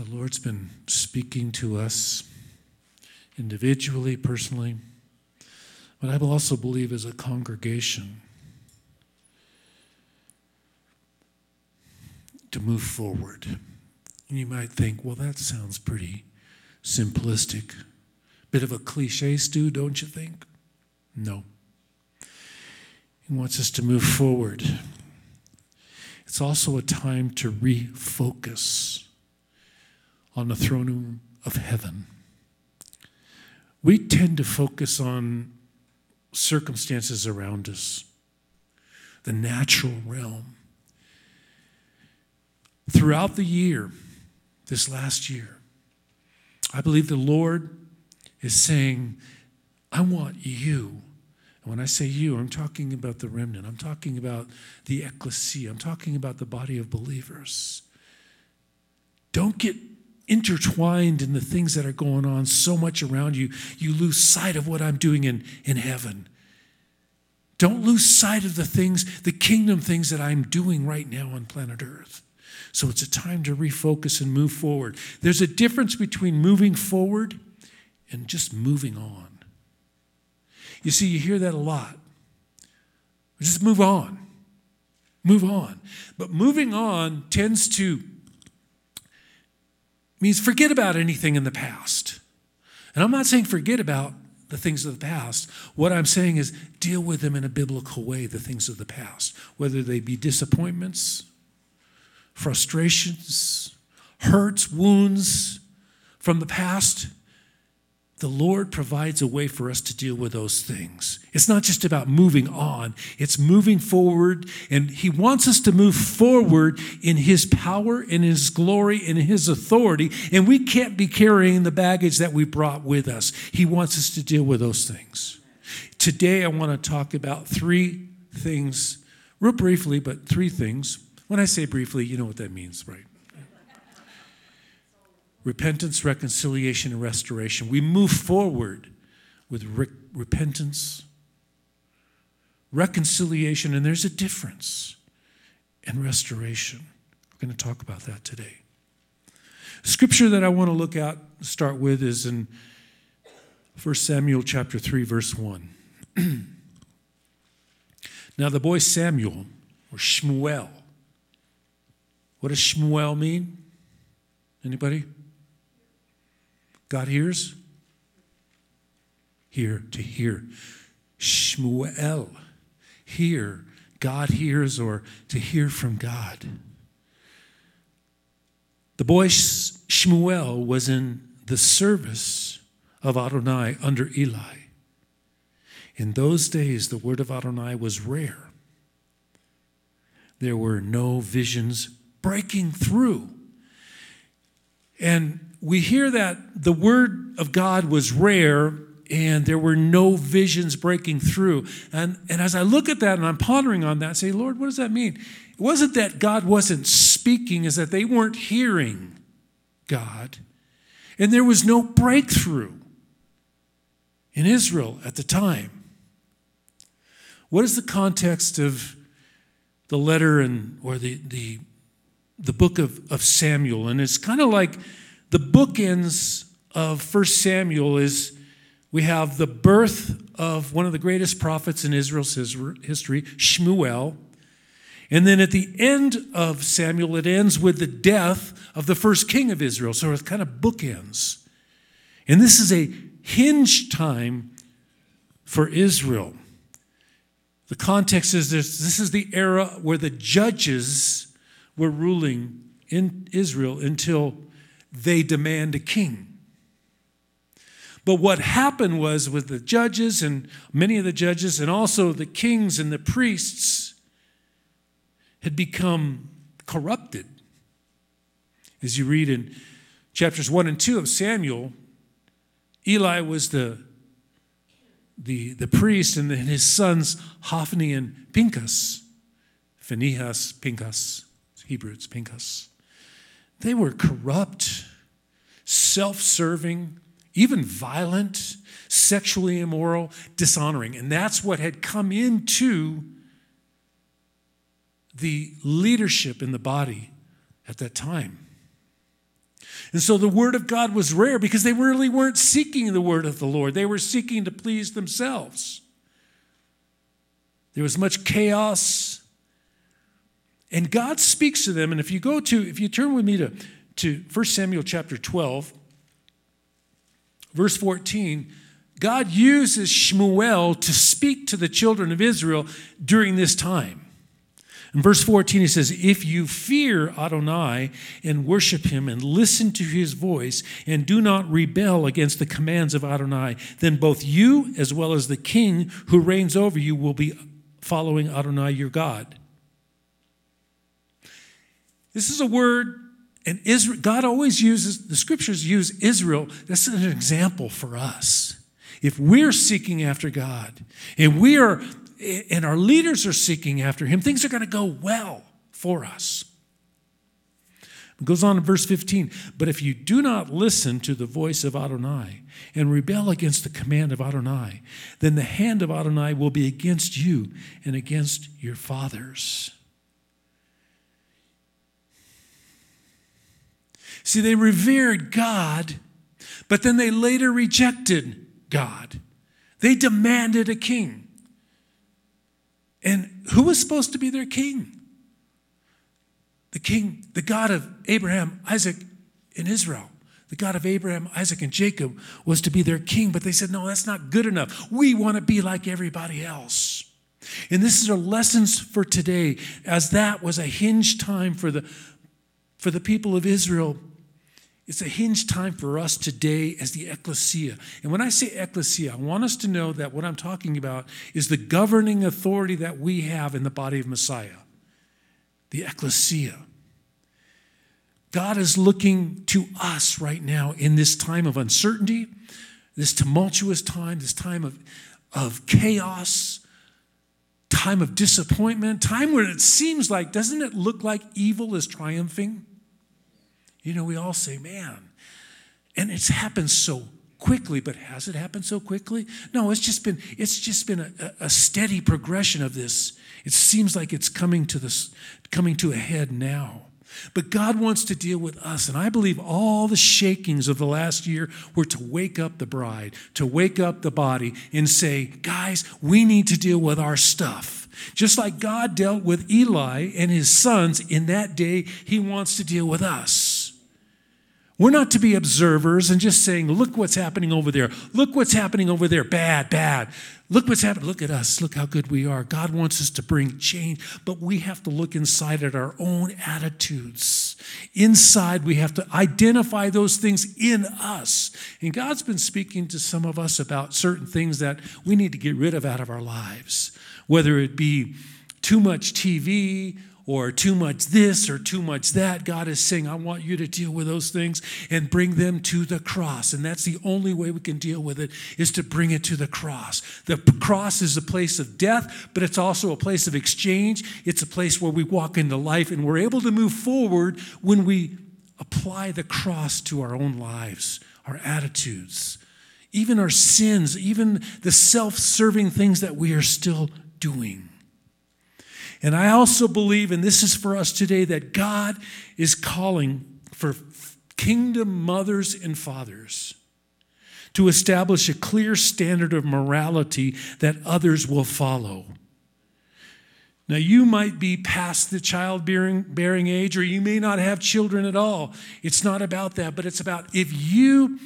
the Lord's been speaking to us individually, personally, but I will also believe as a congregation to move forward. And you might think, well, that sounds pretty simplistic. Bit of a cliche, Stu, don't you think? No. He wants us to move forward. It's also a time to refocus on the throne room of heaven. We tend to focus on circumstances around us, the natural realm. Throughout the year, this last year, I believe the Lord is saying, I want you. And when I say you, I'm talking about the remnant. I'm talking about the ecclesia. I'm talking about the body of believers. Don't get intertwined in the things that are going on so much around you, you lose sight of what I'm doing in, in heaven. Don't lose sight of the things, the kingdom things that I'm doing right now on planet Earth. So it's a time to refocus and move forward. There's a difference between moving forward and just moving on. You see, you hear that a lot. Just move on. Move on. But moving on tends to means forget about anything in the past. And I'm not saying forget about the things of the past. What I'm saying is deal with them in a biblical way, the things of the past, whether they be disappointments, frustrations, hurts, wounds from the past the Lord provides a way for us to deal with those things. It's not just about moving on, it's moving forward. And He wants us to move forward in His power, in His glory, in His authority. And we can't be carrying the baggage that we brought with us. He wants us to deal with those things. Today, I want to talk about three things, real briefly, but three things. When I say briefly, you know what that means, right? Repentance, reconciliation, and restoration. We move forward with re- repentance, reconciliation, and there's a difference, and restoration. We're going to talk about that today. Scripture that I want to look at, start with, is in 1 Samuel chapter 3, verse 1. now, the boy Samuel, or Shmuel, what does Shmuel mean? Anybody? God hears? Hear, to hear. Shmuel, hear. God hears, or to hear from God. The boy Shmuel was in the service of Adonai under Eli. In those days, the word of Adonai was rare. There were no visions breaking through. And we hear that the word of God was rare and there were no visions breaking through. And, and as I look at that and I'm pondering on that, I say, Lord, what does that mean? It wasn't that God wasn't speaking, is that they weren't hearing God. And there was no breakthrough in Israel at the time. What is the context of the letter and or the the the book of, of Samuel? And it's kind of like the bookends of First Samuel is we have the birth of one of the greatest prophets in Israel's history, Shmuel. And then at the end of Samuel, it ends with the death of the first king of Israel. So it kind of bookends. And this is a hinge time for Israel. The context is this this is the era where the judges were ruling in Israel until they demand a king. But what happened was with the judges and many of the judges, and also the kings and the priests, had become corrupted. As you read in chapters 1 and 2 of Samuel, Eli was the, the, the priest, and then his sons, Hophni and Pinchas, Phinehas, Pinchas, Hebrew, it's Pinchas. They were corrupt, self serving, even violent, sexually immoral, dishonoring. And that's what had come into the leadership in the body at that time. And so the word of God was rare because they really weren't seeking the word of the Lord. They were seeking to please themselves. There was much chaos. And God speaks to them. And if you go to, if you turn with me to, to 1 Samuel chapter 12, verse 14, God uses Shmuel to speak to the children of Israel during this time. In verse 14, he says, If you fear Adonai and worship him and listen to his voice and do not rebel against the commands of Adonai, then both you as well as the king who reigns over you will be following Adonai your God. This is a word, and Israel, God always uses, the scriptures use Israel. That's an example for us. If we're seeking after God and we are and our leaders are seeking after him, things are going to go well for us. It goes on in verse 15, but if you do not listen to the voice of Adonai and rebel against the command of Adonai, then the hand of Adonai will be against you and against your fathers. See, they revered God, but then they later rejected God. They demanded a king. And who was supposed to be their king? The king, the God of Abraham, Isaac, and Israel. The God of Abraham, Isaac, and Jacob was to be their king, but they said, no, that's not good enough. We want to be like everybody else. And this is our lessons for today, as that was a hinge time for the, for the people of Israel it's a hinge time for us today as the ecclesia. And when I say ecclesia, I want us to know that what I'm talking about is the governing authority that we have in the body of Messiah, the ecclesia. God is looking to us right now in this time of uncertainty, this tumultuous time, this time of, of chaos, time of disappointment, time where it seems like, doesn't it look like evil is triumphing? You know, we all say, man, and it's happened so quickly, but has it happened so quickly? No, it's just been it's just been a, a steady progression of this. It seems like it's coming to this coming to a head now. But God wants to deal with us. And I believe all the shakings of the last year were to wake up the bride, to wake up the body, and say, guys, we need to deal with our stuff. Just like God dealt with Eli and his sons in that day, he wants to deal with us. We're not to be observers and just saying, look what's happening over there. Look what's happening over there. Bad, bad. Look what's happening. Look at us. Look how good we are. God wants us to bring change, but we have to look inside at our own attitudes. Inside, we have to identify those things in us. And God's been speaking to some of us about certain things that we need to get rid of out of our lives, whether it be too much TV or too much this or too much that. God is saying, I want you to deal with those things and bring them to the cross. And that's the only way we can deal with it is to bring it to the cross. The cross is a place of death, but it's also a place of exchange. It's a place where we walk into life and we're able to move forward when we apply the cross to our own lives, our attitudes, even our sins, even the self serving things that we are still doing. And I also believe, and this is for us today, that God is calling for kingdom mothers and fathers to establish a clear standard of morality that others will follow. Now, you might be past the childbearing age, or you may not have children at all. It's not about that, but it's about if you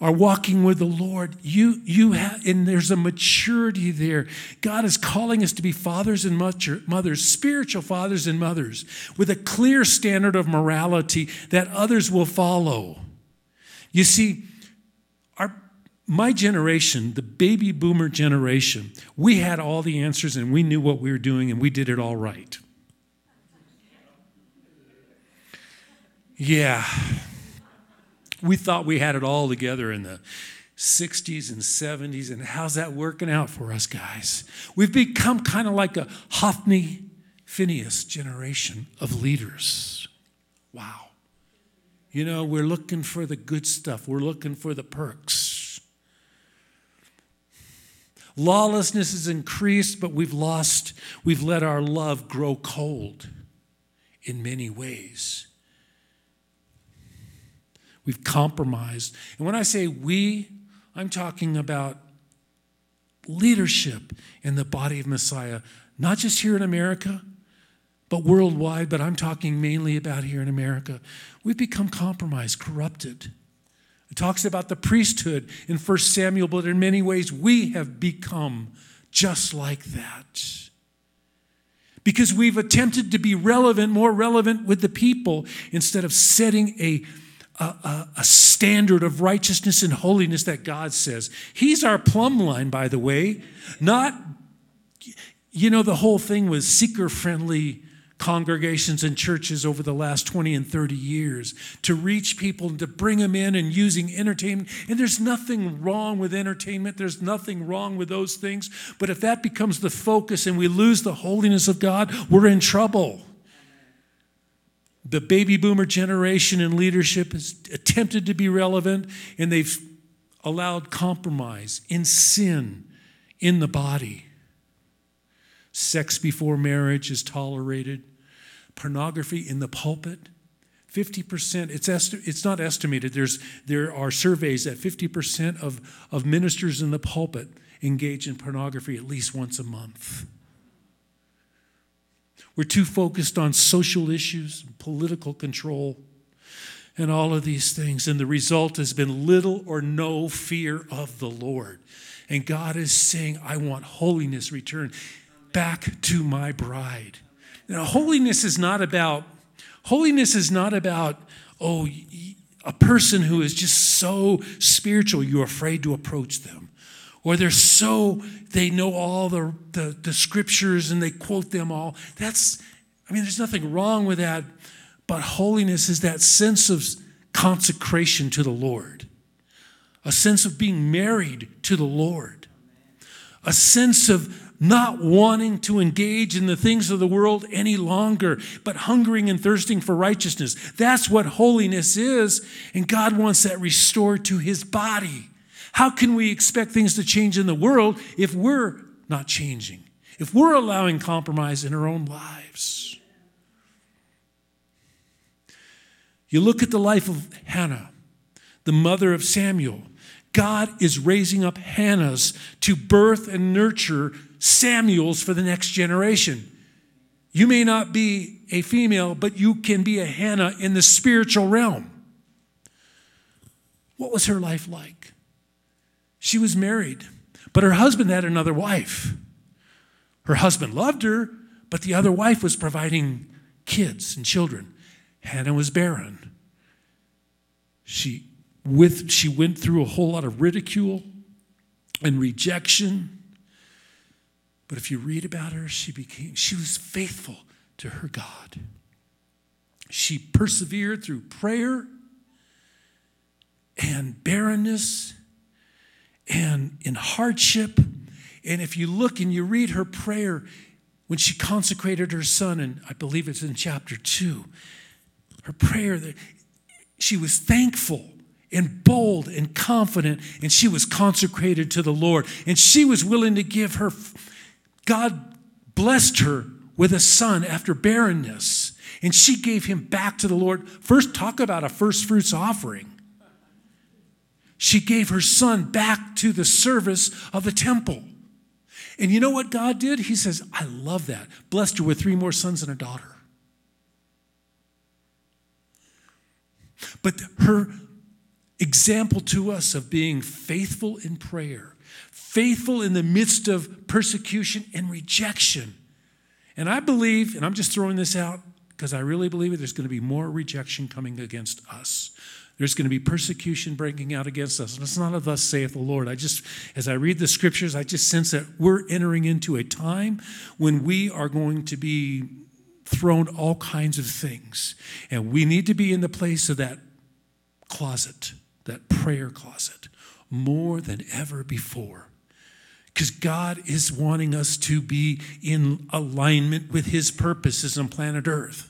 are walking with the Lord, you you have and there's a maturity there. God is calling us to be fathers and mothers, spiritual fathers and mothers, with a clear standard of morality that others will follow. You see, our my generation, the baby boomer generation, we had all the answers and we knew what we were doing and we did it all right. Yeah we thought we had it all together in the 60s and 70s, and how's that working out for us, guys? We've become kind of like a Hophni Phinehas generation of leaders. Wow. You know, we're looking for the good stuff, we're looking for the perks. Lawlessness has increased, but we've lost, we've let our love grow cold in many ways. We've compromised. And when I say we, I'm talking about leadership in the body of Messiah, not just here in America, but worldwide, but I'm talking mainly about here in America. We've become compromised, corrupted. It talks about the priesthood in 1 Samuel, but in many ways we have become just like that. Because we've attempted to be relevant, more relevant with the people, instead of setting a, a, a, standard of righteousness and holiness that God says. He's our plumb line, by the way. Not, you know, the whole thing was seeker friendly congregations and churches over the last 20 and 30 years to reach people and to bring them in and using entertainment. And there's nothing wrong with entertainment, there's nothing wrong with those things. But if that becomes the focus and we lose the holiness of God, we're in trouble. The baby boomer generation in leadership has attempted to be relevant and they've allowed compromise in sin in the body. Sex before marriage is tolerated pornography in the pulpit. 50%, it's, esti- it's not estimated, There's, there are surveys that 50% of, of ministers in the pulpit engage in pornography at least once a month. We're too focused on social issues, political control, and all of these things. And the result has been little or no fear of the Lord. And God is saying, I want holiness returned back to my bride. Now, holiness is not about holiness is not about oh a person who is just so spiritual you're afraid to approach them or they're so they know all the, the, the scriptures and they quote them all that's i mean there's nothing wrong with that but holiness is that sense of consecration to the lord a sense of being married to the lord a sense of not wanting to engage in the things of the world any longer, but hungering and thirsting for righteousness. That's what holiness is, and God wants that restored to his body. How can we expect things to change in the world if we're not changing? If we're allowing compromise in our own lives? You look at the life of Hannah, the mother of Samuel. God is raising up Hannahs to birth and nurture Samuels for the next generation. You may not be a female, but you can be a Hannah in the spiritual realm. What was her life like? She was married, but her husband had another wife. Her husband loved her, but the other wife was providing kids and children. Hannah was barren. She, with, she went through a whole lot of ridicule and rejection. But if you read about her, she became she was faithful to her God. She persevered through prayer and barrenness and in hardship. And if you look and you read her prayer when she consecrated her son, and I believe it's in chapter two, her prayer that she was thankful and bold and confident, and she was consecrated to the Lord. And she was willing to give her God blessed her with a son after barrenness, and she gave him back to the Lord. First, talk about a first fruits offering. She gave her son back to the service of the temple. And you know what God did? He says, I love that. Blessed her with three more sons and a daughter. But her example to us of being faithful in prayer faithful in the midst of persecution and rejection. And I believe, and I'm just throwing this out because I really believe it, there's going to be more rejection coming against us. There's going to be persecution breaking out against us. And it's not of thus saith the Lord. I just, as I read the scriptures, I just sense that we're entering into a time when we are going to be thrown all kinds of things. And we need to be in the place of that closet, that prayer closet, more than ever before. Because God is wanting us to be in alignment with His purposes on planet Earth.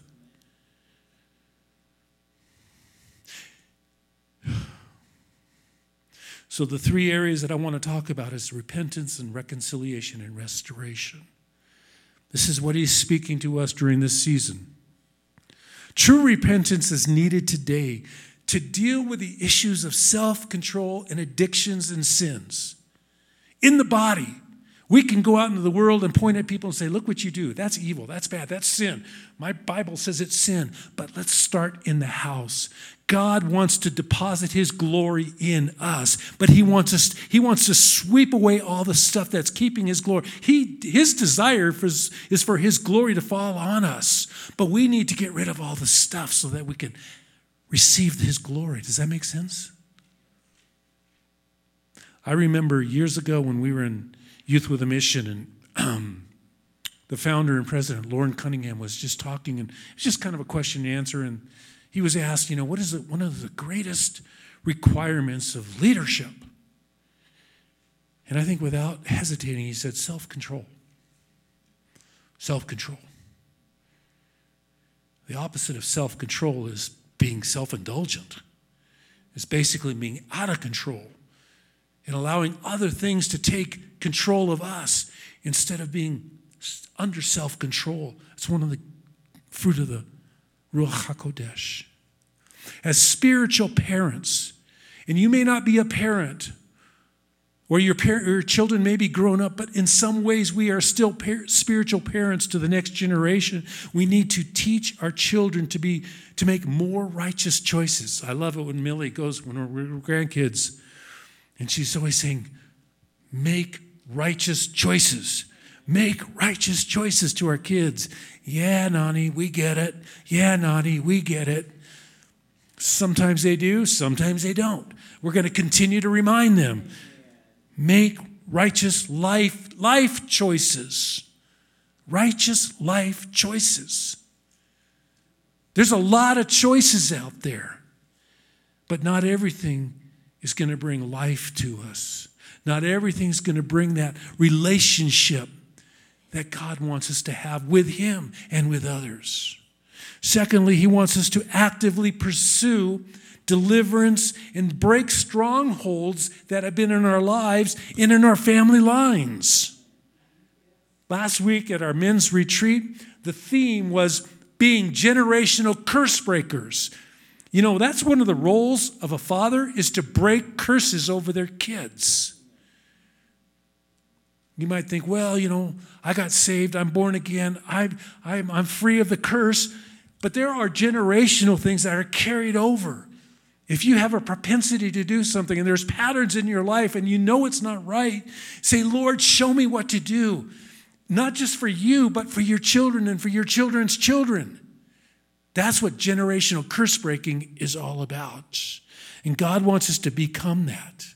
So, the three areas that I want to talk about is repentance and reconciliation and restoration. This is what He's speaking to us during this season. True repentance is needed today to deal with the issues of self control and addictions and sins. In the body, we can go out into the world and point at people and say, Look what you do. That's evil. That's bad. That's sin. My Bible says it's sin. But let's start in the house. God wants to deposit his glory in us, but he wants us he wants to sweep away all the stuff that's keeping his glory. He his desire for, is for his glory to fall on us. But we need to get rid of all the stuff so that we can receive his glory. Does that make sense? I remember years ago when we were in Youth with a Mission, and um, the founder and president, Loren Cunningham, was just talking, and it's just kind of a question and answer. And he was asked, you know, what is it, one of the greatest requirements of leadership? And I think without hesitating, he said, self control. Self control. The opposite of self control is being self indulgent, it's basically being out of control and allowing other things to take control of us instead of being under self control. It's one of the fruit of the Ruach HaKodesh. As spiritual parents, and you may not be a parent, or your, your children may be grown up, but in some ways we are still par- spiritual parents to the next generation. We need to teach our children to be to make more righteous choices. I love it when Millie goes when we're grandkids, and she's always saying, "Make righteous choices. Make righteous choices to our kids. Yeah, Nani, we get it. Yeah, Nani, we get it. Sometimes they do, sometimes they don't. We're going to continue to remind them. Make righteous life life choices. Righteous life choices. There's a lot of choices out there, but not everything is going to bring life to us. Not everything's going to bring that relationship that God wants us to have with Him and with others. Secondly, He wants us to actively pursue deliverance and break strongholds that have been in our lives and in our family lines. Last week at our men's retreat, the theme was being generational curse breakers. You know, that's one of the roles of a father is to break curses over their kids. You might think, well, you know, I got saved, I'm born again, I'm, I'm, I'm free of the curse. But there are generational things that are carried over. If you have a propensity to do something and there's patterns in your life and you know it's not right, say, Lord, show me what to do. Not just for you, but for your children and for your children's children. That's what generational curse breaking is all about. And God wants us to become that,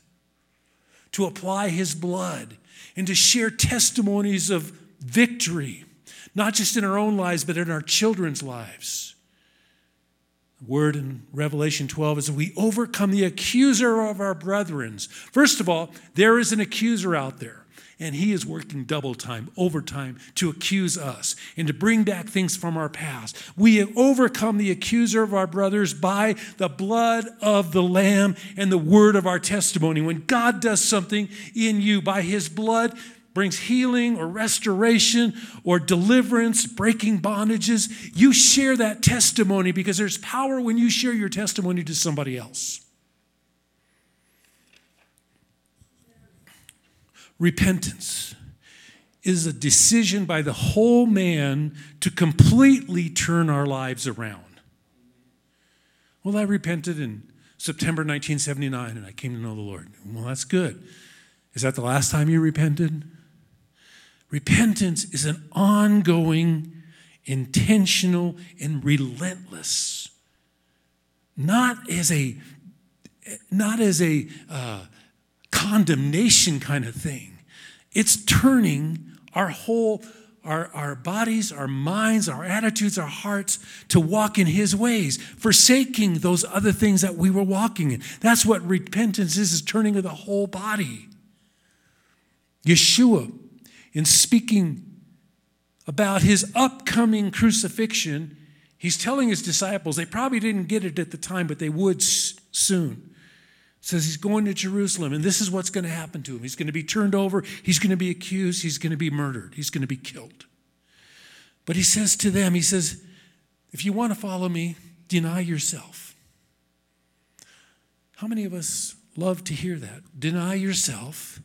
to apply His blood and to share testimonies of victory, not just in our own lives, but in our children's lives. The word in Revelation 12 is we overcome the accuser of our brethren. First of all, there is an accuser out there and he is working double time, overtime to accuse us and to bring back things from our past. We have overcome the accuser of our brothers by the blood of the Lamb and the word of our testimony. When God does something in you by his blood, brings healing or restoration or deliverance, breaking bondages, you share that testimony because there's power when you share your testimony to somebody else. Repentance is a decision by the whole man to completely turn our lives around. Well, I repented in September 1979 and I came to know the Lord. Well, that's good. Is that the last time you repented? Repentance is an ongoing, intentional, and relentless. Not as a, not as a uh, condemnation kind of thing. It's turning our whole, our, our bodies, our minds, our attitudes, our hearts to walk in His ways, forsaking those other things that we were walking in. That's what repentance is, is turning of the whole body. Yeshua, in speaking about his upcoming crucifixion, he's telling his disciples, they probably didn't get it at the time, but they would soon says he's going to Jerusalem, and this is what's going to happen to him. He's going to be turned over, he's going to be accused, he's going to be murdered, he's going to be killed. But he says to them, he says, if you want to follow me, deny yourself. How many of us love to hear that? Deny yourself,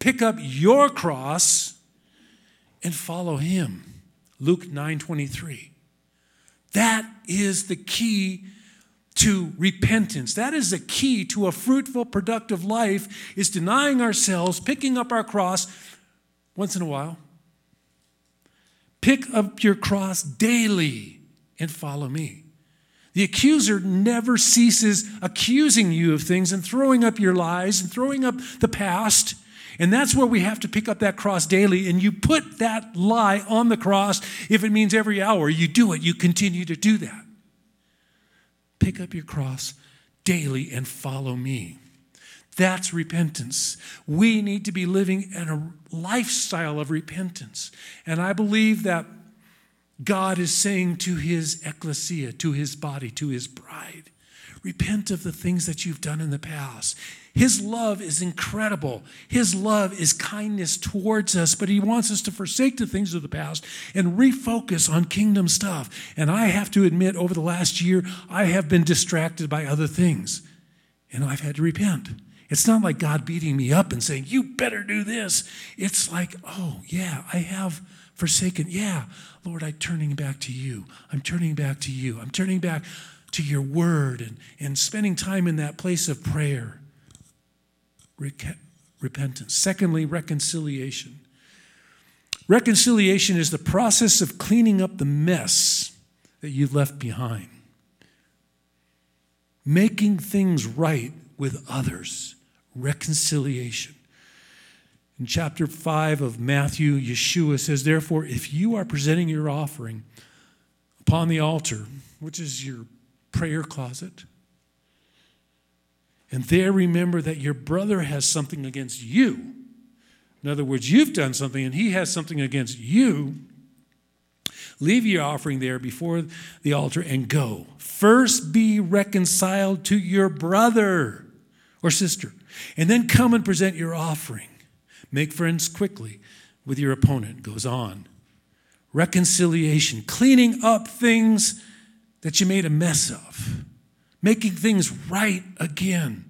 pick up your cross, and follow him. Luke 9:23. That is the key to repentance. That is the key to a fruitful, productive life is denying ourselves, picking up our cross once in a while. Pick up your cross daily and follow me. The accuser never ceases accusing you of things and throwing up your lies and throwing up the past. And that's where we have to pick up that cross daily. And you put that lie on the cross. If it means every hour you do it, you continue to do that. Pick up your cross daily and follow me. That's repentance. We need to be living in a lifestyle of repentance. And I believe that God is saying to his ecclesia, to his body, to his bride, repent of the things that you've done in the past. His love is incredible. His love is kindness towards us, but He wants us to forsake the things of the past and refocus on kingdom stuff. And I have to admit, over the last year, I have been distracted by other things, and I've had to repent. It's not like God beating me up and saying, You better do this. It's like, Oh, yeah, I have forsaken. Yeah, Lord, I'm turning back to you. I'm turning back to you. I'm turning back to your word and, and spending time in that place of prayer. repentance. Secondly, reconciliation. Reconciliation is the process of cleaning up the mess that you've left behind, making things right with others. Reconciliation. In chapter 5 of Matthew, Yeshua says, Therefore, if you are presenting your offering upon the altar, which is your prayer closet, and there remember that your brother has something against you. In other words, you've done something and he has something against you. Leave your offering there before the altar and go. First be reconciled to your brother or sister, and then come and present your offering. Make friends quickly with your opponent. Goes on. Reconciliation, cleaning up things that you made a mess of, making things right again.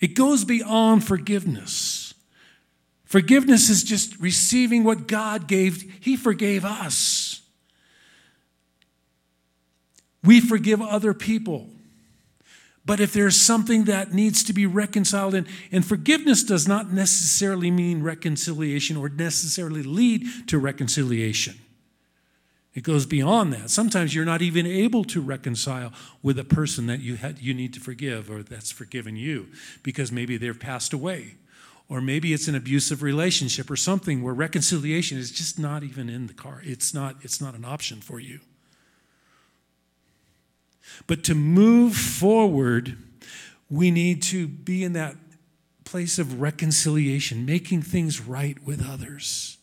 It goes beyond forgiveness. Forgiveness is just receiving what God gave, He forgave us. We forgive other people. But if there's something that needs to be reconciled, and, and forgiveness does not necessarily mean reconciliation or necessarily lead to reconciliation. It goes beyond that. Sometimes you're not even able to reconcile with a person that you, had, you need to forgive or that's forgiven you because maybe they've passed away. Or maybe it's an abusive relationship or something where reconciliation is just not even in the car. It's not, it's not an option for you. But to move forward, we need to be in that place of reconciliation, making things right with others.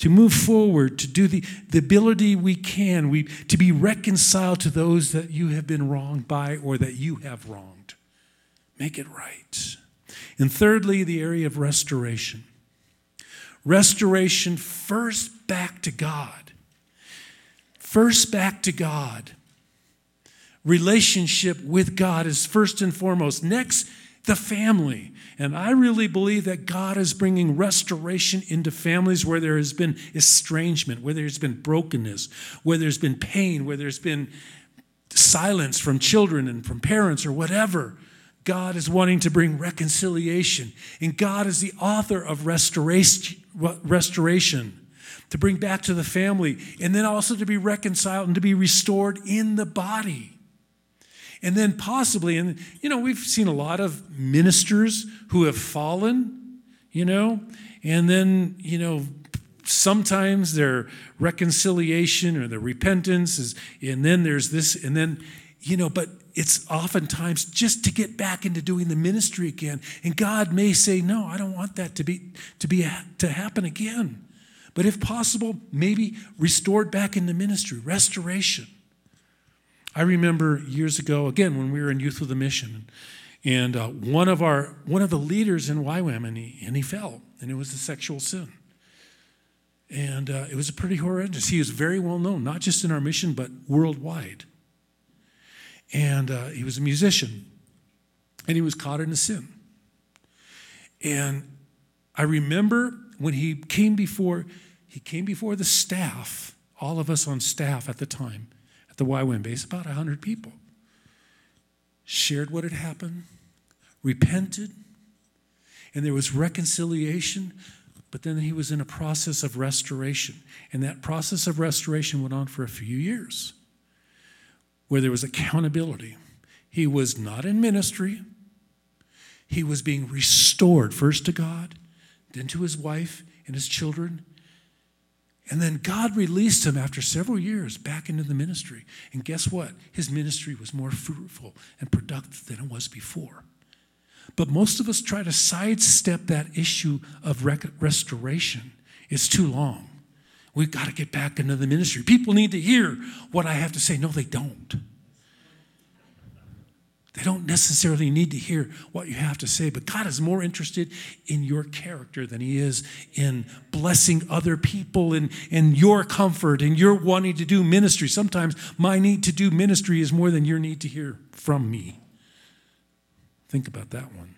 To move forward, to do the, the ability we can, we, to be reconciled to those that you have been wronged by or that you have wronged. Make it right. And thirdly, the area of restoration. Restoration first back to God. First back to God relationship with God is first and foremost. Next, the family. And I really believe that God is bringing restoration into families where there has been estrangement, where there's been brokenness, where there's been pain, where there's been silence from children and from parents or whatever. God is wanting to bring reconciliation. And God is the author of restoration, to bring back to the family, and then also to be reconciled and to be restored in the body. And then possibly, and you know, we've seen a lot of ministers who have fallen, you know, and then, you know, sometimes their reconciliation or their repentance is, and then there's this, and then, you know, but it's oftentimes just to get back into doing the ministry again. And God may say, no, I don't want that to be, to be, to happen again. But if possible, maybe restored back into ministry, restoration. I remember years ago, again, when we were in Youth with a Mission, and uh, one of our one of the leaders in YWAM, and he, and he fell, and it was a sexual sin. And uh, it was a pretty horrendous. He was very well known, not just in our mission, but worldwide. and uh, he was a musician, and he was caught in a sin. And I remember when he came before, he came before the staff, all of us on staff at the time, the YWAM base, about 100 people, shared what had happened, repented, and there was reconciliation, but then he was in a process of restoration. And that process of restoration went on for a few years, where there was accountability. He was not in ministry, he was being restored first to God, then to his wife and his children. And then God released him after several years back into the ministry. And guess what? His ministry was more fruitful and productive than it was before. But most of us try to sidestep that issue of restoration. It's too long. We've got to get back into the ministry. People need to hear what I have to say. No, they don't. They don't necessarily need to hear what you have to say, but God is more interested in your character than He is in blessing other people and, and your comfort and your wanting to do ministry. Sometimes my need to do ministry is more than your need to hear from me. Think about that one.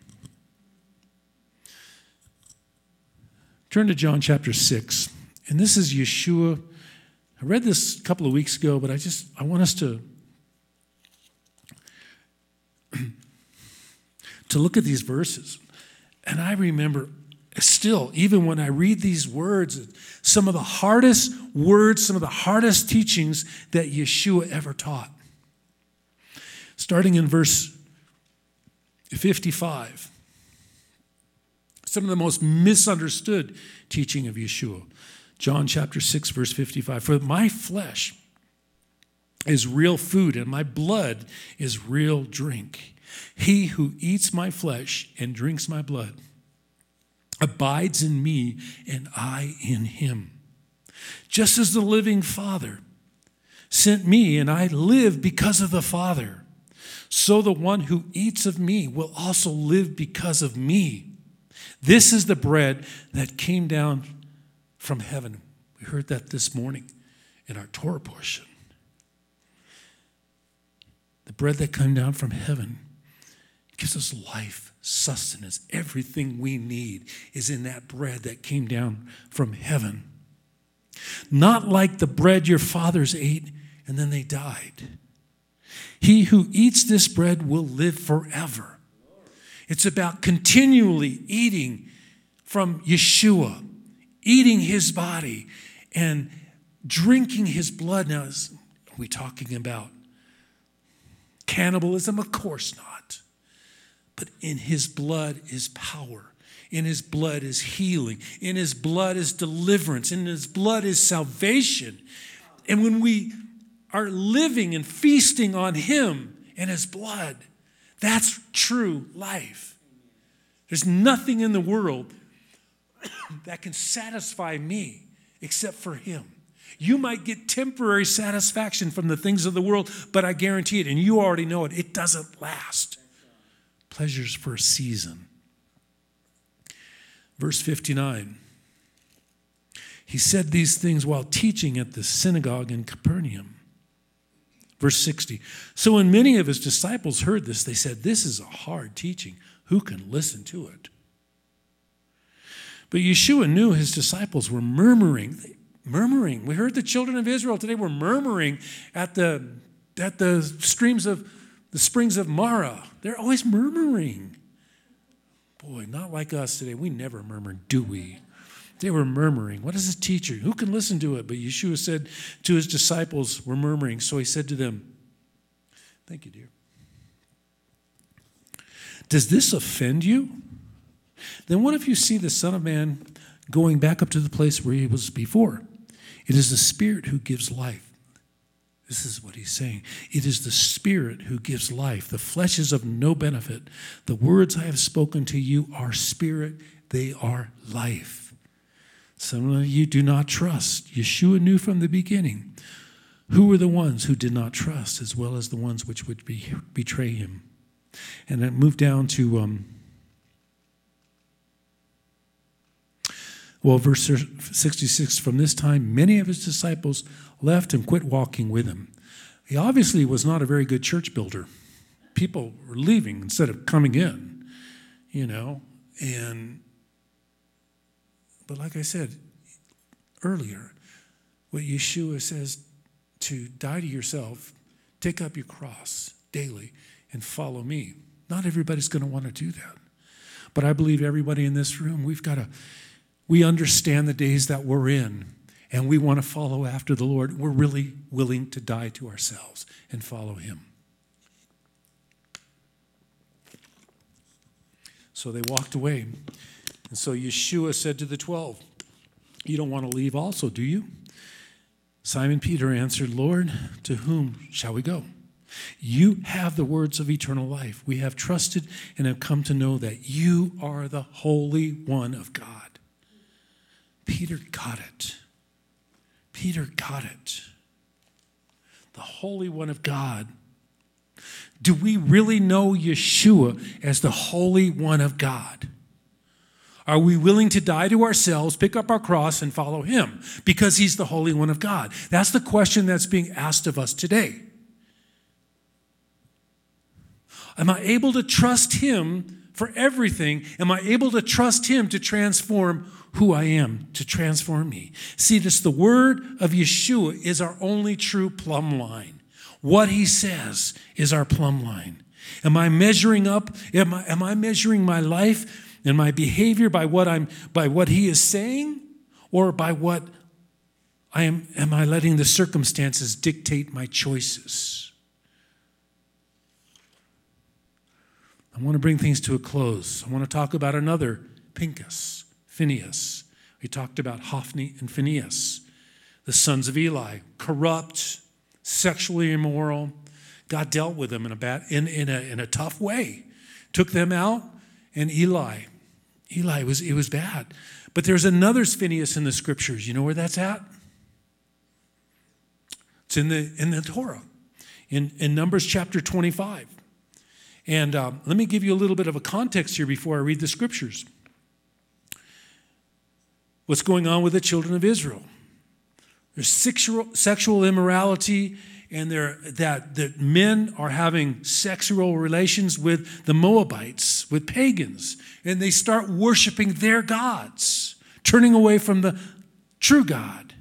Turn to John chapter 6. And this is Yeshua. I read this a couple of weeks ago, but I just I want us to to look at these verses. And I remember still, even when I read these words, some of the hardest words, some of the hardest teachings that Yeshua ever taught. Starting in verse 55, some of the most misunderstood teaching of Yeshua. John chapter 6, verse 55. For my flesh is real food, and my blood is real drink. He who eats my flesh and drinks my blood abides in me, and I in him. Just as the living Father sent me, and I live because of the Father, so the one who eats of me will also live because of me. This is the bread that came down from heaven. We heard that this morning in our Torah portion. The bread that came down from heaven gives us life, sustenance. Everything we need is in that bread that came down from heaven. Not like the bread your fathers ate and then they died. He who eats this bread will live forever. It's about continually eating from Yeshua, eating his body, and drinking his blood. Now, are we talking about cannibalism? Of course not. But in his blood is power. In his blood is healing. In his blood is deliverance. In his blood is salvation. And when we are living and feasting on him and his blood, that's true life. There's nothing in the world that can satisfy me except for him. You might get temporary satisfaction from the things of the world, but I guarantee it, and you already know it, it doesn't last pleasures for a season. Verse 59 He said these things while teaching at the synagogue in Capernaum. Verse 60 So when many of his disciples heard this, they said, This is a hard teaching. Who can listen to it? But Yeshua knew his disciples were murmuring. Murmuring. We heard the children of Israel today were murmuring at the, at the streams of the springs of Marah. They're always murmuring. Boy, not like us today. We never murmur, do we? They were murmuring. What is a teacher? Who can listen to it? But Yeshua said to his disciples, were murmuring. So he said to them, Thank you, dear. Does this offend you? Then what if you see the Son of Man going back up to the place where he was before? It is the Spirit who gives life. This is what he's saying. It is the Spirit who gives life. The flesh is of no benefit. The words I have spoken to you are spirit, they are life. Some of you do not trust. Yeshua knew from the beginning who were the ones who did not trust, as well as the ones which would be, betray him. And then move down to, um, well, verse 66 From this time, many of his disciples left and quit walking with him. he obviously was not a very good church builder. People were leaving instead of coming in, you know, and but like I said earlier, what Yeshua says to die to yourself, take up your cross daily, and follow me. Not everybody's going to want to do that. But I believe everybody in this room, we've got to, we understand the days that we're in, and we want to follow after the Lord. We're really willing to die to ourselves and follow Him. So they walked away. And so Yeshua said to the twelve, You don't want to leave also, do you? Simon Peter answered, Lord, to whom shall we go? You have the words of eternal life. We have trusted and have come to know that you are the Holy One of God. Peter got it. Peter got it. The Holy One of God. Do we really know Yeshua as the Holy One of God? Are we willing to die to ourselves, pick up our cross, and follow Him because He's the Holy One of God? That's the question that's being asked of us today. Am I able to trust Him for everything? Am I able to trust Him to transform who I am, to transform me? See, this the word of Yeshua is our only true plumb line. What He says is our plumb line. Am I measuring up? Am I, am I measuring my life and my behavior by what I'm by what He is saying, or by what I am? Am I letting the circumstances dictate my choices? I want to bring things to a close. I want to talk about another Pinchas, Phinehas. We talked about Hophni and Phinehas, the sons of Eli, corrupt, sexually immoral. God dealt with them in a, bad, in, in, a, in a tough way, took them out, and Eli, Eli was it was bad. But there's another Phinehas in the scriptures. You know where that's at? It's in the in the Torah, in, in Numbers chapter 25. And uh, let me give you a little bit of a context here before I read the scriptures. What's going on with the children of Israel? There's sexual, sexual immorality, and there, that, that men are having sexual relations with the Moabites, with pagans, and they start worshiping their gods, turning away from the true God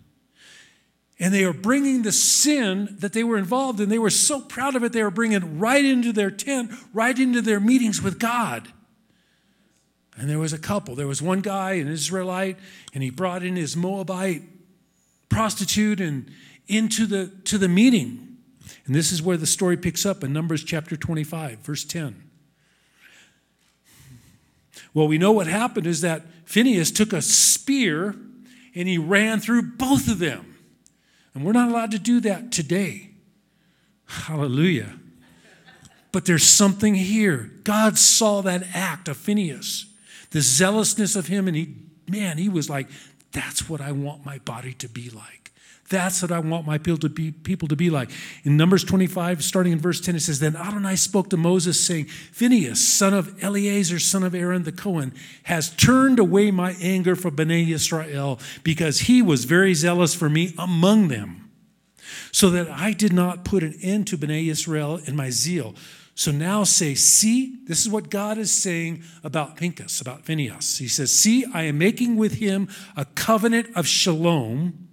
and they are bringing the sin that they were involved in. They were so proud of it, they were bringing it right into their tent, right into their meetings with God. And there was a couple. There was one guy, an Israelite, and he brought in his Moabite prostitute and into the to the meeting. And this is where the story picks up in Numbers chapter 25, verse 10. Well, we know what happened is that Phinehas took a spear and he ran through both of them. And we're not allowed to do that today. Hallelujah. But there's something here. God saw that act of Phinehas, the zealousness of him, and he, man, he was like, that's what I want my body to be like. That's what I want my people to be, people to be like. In Numbers 25, starting in verse 10, it says, Then Adonai spoke to Moses, saying, Phinehas, son of Eleazar, son of Aaron the Cohen, has turned away my anger for Bnei Israel, because he was very zealous for me among them, so that I did not put an end to Bnei Israel in my zeal. So now say, see, this is what God is saying about Pinchas, about Phinehas. He says, See, I am making with him a covenant of shalom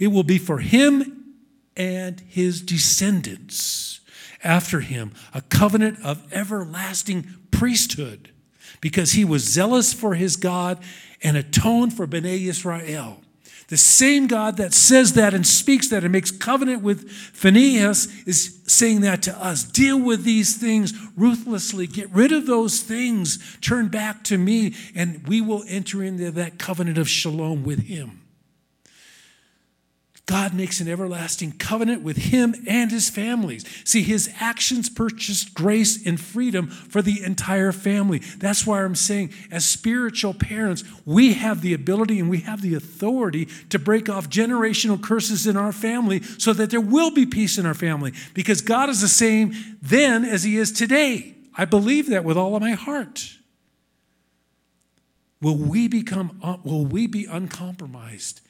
it will be for him and his descendants after him, a covenant of everlasting priesthood, because he was zealous for his God and atoned for Bnei Israel. The same God that says that and speaks that and makes covenant with Phinehas is saying that to us. Deal with these things ruthlessly. Get rid of those things. Turn back to me, and we will enter into that covenant of shalom with him. God makes an everlasting covenant with him and his families. See, his actions purchased grace and freedom for the entire family. That's why I'm saying, as spiritual parents, we have the ability and we have the authority to break off generational curses in our family so that there will be peace in our family because God is the same then as he is today. I believe that with all of my heart. Will we become uh, will we be uncompromised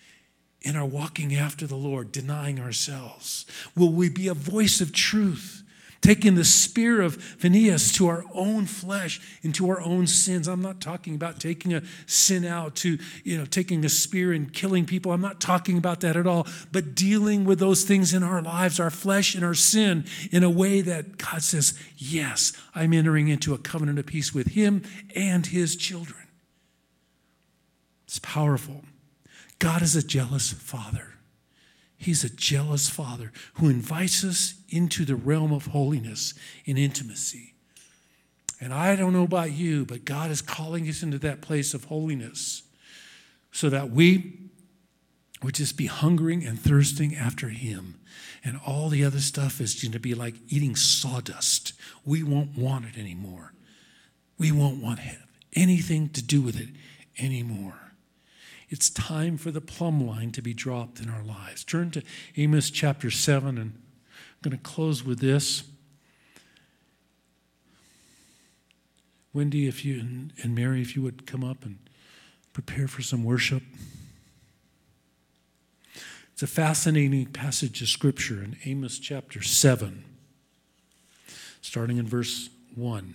in our walking after the Lord, denying ourselves? Will we be a voice of truth? taking the spear of Phinehas to our own flesh, into our own sins. I'm not talking about taking a sin out to, you know, taking a spear and killing people. I'm not talking about that at all, but dealing with those things in our lives, our flesh and our sin, in a way that God says, Yes, I'm entering into a covenant of peace with Him and His children. It's powerful. God is a jealous Father. He's a jealous Father who invites us into the realm of holiness and intimacy. And I don't know about you, but God is calling us into that place of holiness so that we would just be hungering and thirsting after Him. And all the other stuff is going to be like eating sawdust. We won't want it anymore. We won't want anything to do with it anymore. It's time for the plumb line to be dropped in our lives. Turn to Amos chapter 7, and I'm going to close with this. Wendy, if you and, and Mary, if you would come up and prepare for some worship. It's a fascinating passage of scripture in Amos chapter 7, starting in verse 1.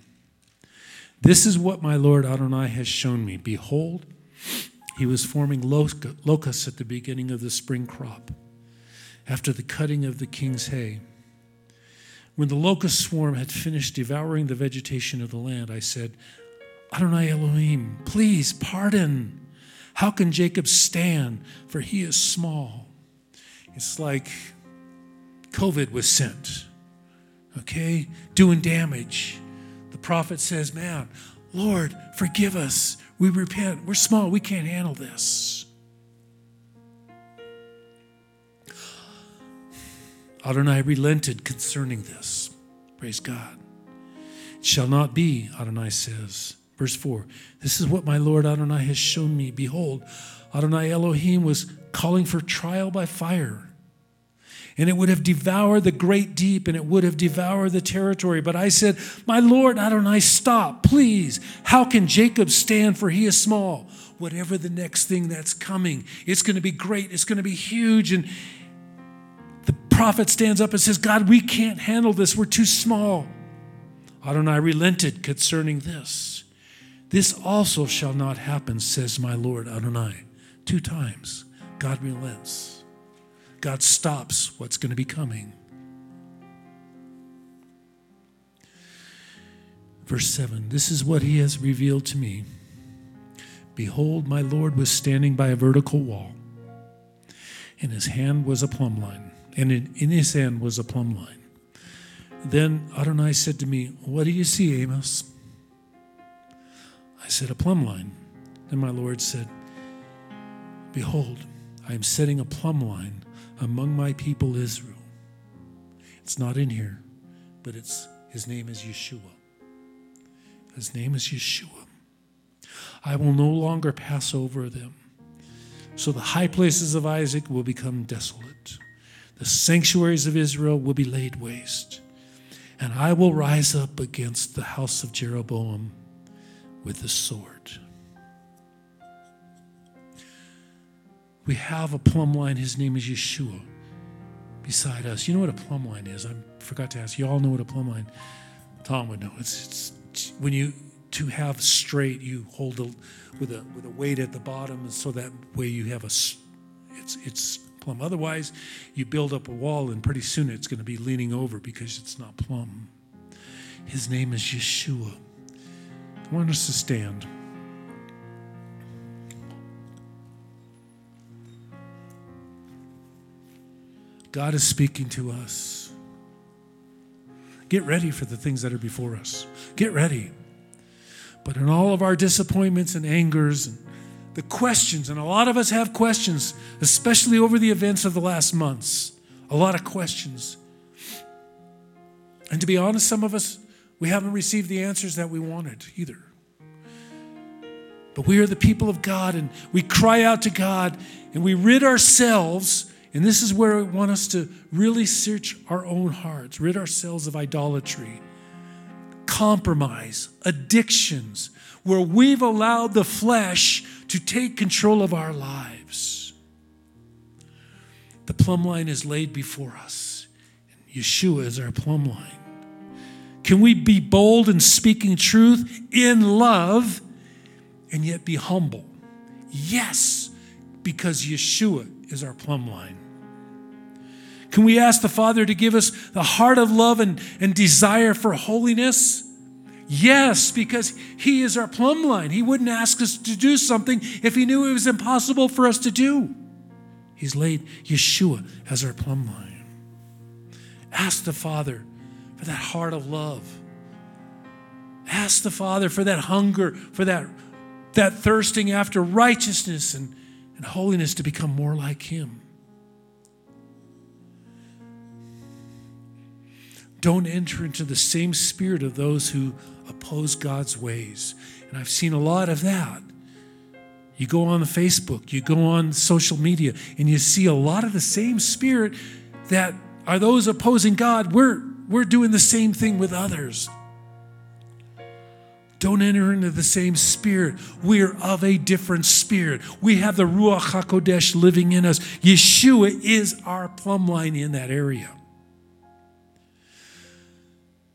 This is what my Lord Adonai has shown me. Behold, he was forming locusts at the beginning of the spring crop, after the cutting of the king's hay. When the locust swarm had finished devouring the vegetation of the land, I said, Adonai Elohim, please pardon. How can Jacob stand? For he is small. It's like COVID was sent, okay, doing damage. The prophet says, Man, Lord, forgive us. We repent. We're small. We can't handle this. Adonai relented concerning this. Praise God. It shall not be, Adonai says. Verse 4 This is what my Lord Adonai has shown me. Behold, Adonai Elohim was calling for trial by fire and it would have devoured the great deep and it would have devoured the territory. But I said, My Lord Adonai, stop, please. How can Jacob stand? For he is small. Whatever the next thing that's coming, it's going to be great, it's going to be huge. And the prophet stands up and says, God, we can't handle this, we're too small. Adonai relented concerning this. This also shall not happen, says my Lord Adonai. Two times, God relents. God stops what's going to be coming. Verse 7 This is what he has revealed to me. Behold, my Lord was standing by a vertical wall, and his hand was a plumb line, and in, in his hand was a plumb line. Then Adonai said to me, What do you see, Amos? I said, A plumb line. Then my Lord said, Behold, I am setting a plumb line among my people Israel. It's not in here, but it's his name is Yeshua. His name is Yeshua. I will no longer pass over them. So the high places of Isaac will become desolate. The sanctuaries of Israel will be laid waste. And I will rise up against the house of Jeroboam with the sword. We have a plumb line. His name is Yeshua beside us. You know what a plumb line is? I forgot to ask. You all know what a plumb line. Tom would know. It's, it's when you to have straight, you hold a, with a with a weight at the bottom, and so that way you have a it's it's plumb. Otherwise, you build up a wall, and pretty soon it's going to be leaning over because it's not plumb. His name is Yeshua. I want us to stand. God is speaking to us. Get ready for the things that are before us. Get ready. But in all of our disappointments and angers and the questions, and a lot of us have questions, especially over the events of the last months, a lot of questions. And to be honest, some of us, we haven't received the answers that we wanted either. But we are the people of God and we cry out to God and we rid ourselves and this is where I want us to really search our own hearts, rid ourselves of idolatry, compromise, addictions, where we've allowed the flesh to take control of our lives. The plumb line is laid before us. Yeshua is our plumb line. Can we be bold in speaking truth in love and yet be humble? Yes, because Yeshua is our plumb line. Can we ask the Father to give us the heart of love and, and desire for holiness? Yes, because He is our plumb line. He wouldn't ask us to do something if He knew it was impossible for us to do. He's laid Yeshua as our plumb line. Ask the Father for that heart of love. Ask the Father for that hunger, for that, that thirsting after righteousness and, and holiness to become more like Him. Don't enter into the same spirit of those who oppose God's ways. And I've seen a lot of that. You go on Facebook, you go on social media, and you see a lot of the same spirit that are those opposing God. We're, we're doing the same thing with others. Don't enter into the same spirit. We're of a different spirit. We have the Ruach HaKodesh living in us. Yeshua is our plumb line in that area.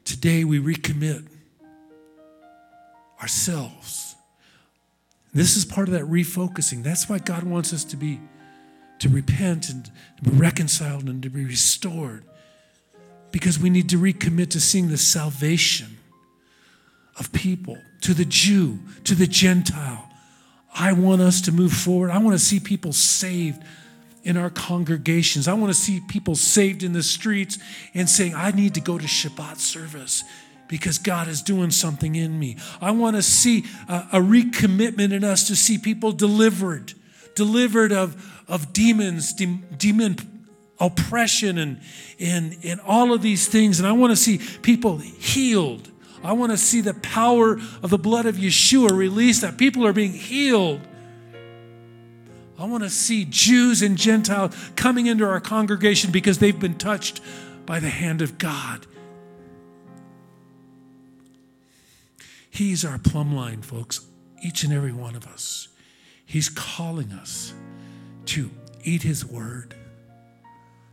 Today we recommit ourselves. This is part of that refocusing. That's why God wants us to be to repent and to be reconciled and to be restored. Because we need to recommit to seeing the salvation of people, to the Jew, to the Gentile. I want us to move forward. I want to see people saved in our congregations. I want to see people saved in the streets and saying, I need to go to Shabbat service because God is doing something in me. I want to see a, a recommitment in us to see people delivered, delivered of, of demons, de- demon oppression, and, and, and all of these things. And I want to see people healed. I want to see the power of the blood of Yeshua released, that people are being healed I want to see Jews and Gentiles coming into our congregation because they've been touched by the hand of God. He's our plumb line, folks, each and every one of us. He's calling us to eat His word,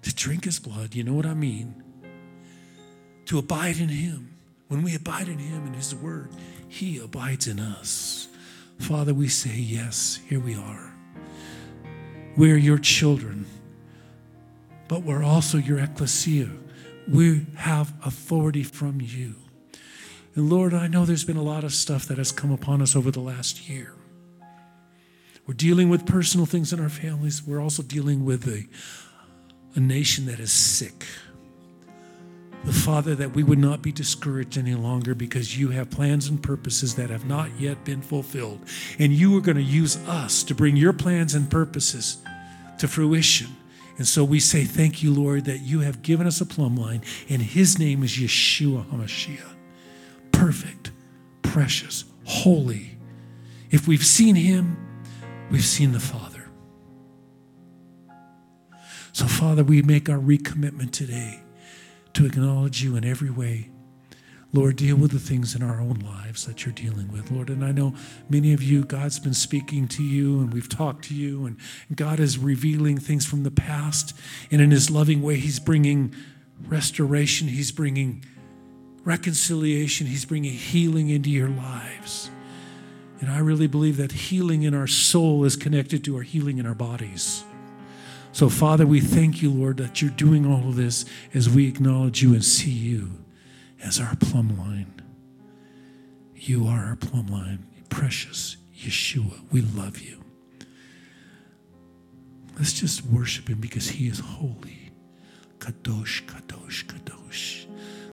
to drink His blood. You know what I mean? To abide in Him. When we abide in Him and His word, He abides in us. Father, we say, Yes, here we are. We're your children, but we're also your ecclesia. We have authority from you. And Lord, I know there's been a lot of stuff that has come upon us over the last year. We're dealing with personal things in our families. We're also dealing with a, a nation that is sick. The Father, that we would not be discouraged any longer because you have plans and purposes that have not yet been fulfilled. And you are going to use us to bring your plans and purposes to fruition. And so we say, Thank you, Lord, that you have given us a plumb line, and his name is Yeshua HaMashiach. Perfect, precious, holy. If we've seen him, we've seen the Father. So, Father, we make our recommitment today to acknowledge you in every way. Lord, deal with the things in our own lives that you're dealing with, Lord. And I know many of you, God's been speaking to you, and we've talked to you, and God is revealing things from the past. And in His loving way, He's bringing restoration, He's bringing reconciliation, He's bringing healing into your lives. And I really believe that healing in our soul is connected to our healing in our bodies. So, Father, we thank you, Lord, that you're doing all of this as we acknowledge you and see you as our plumb line. You are our plumb line, precious Yeshua. We love you. Let's just worship him because he is holy. Kadosh, Kadosh, Kadosh.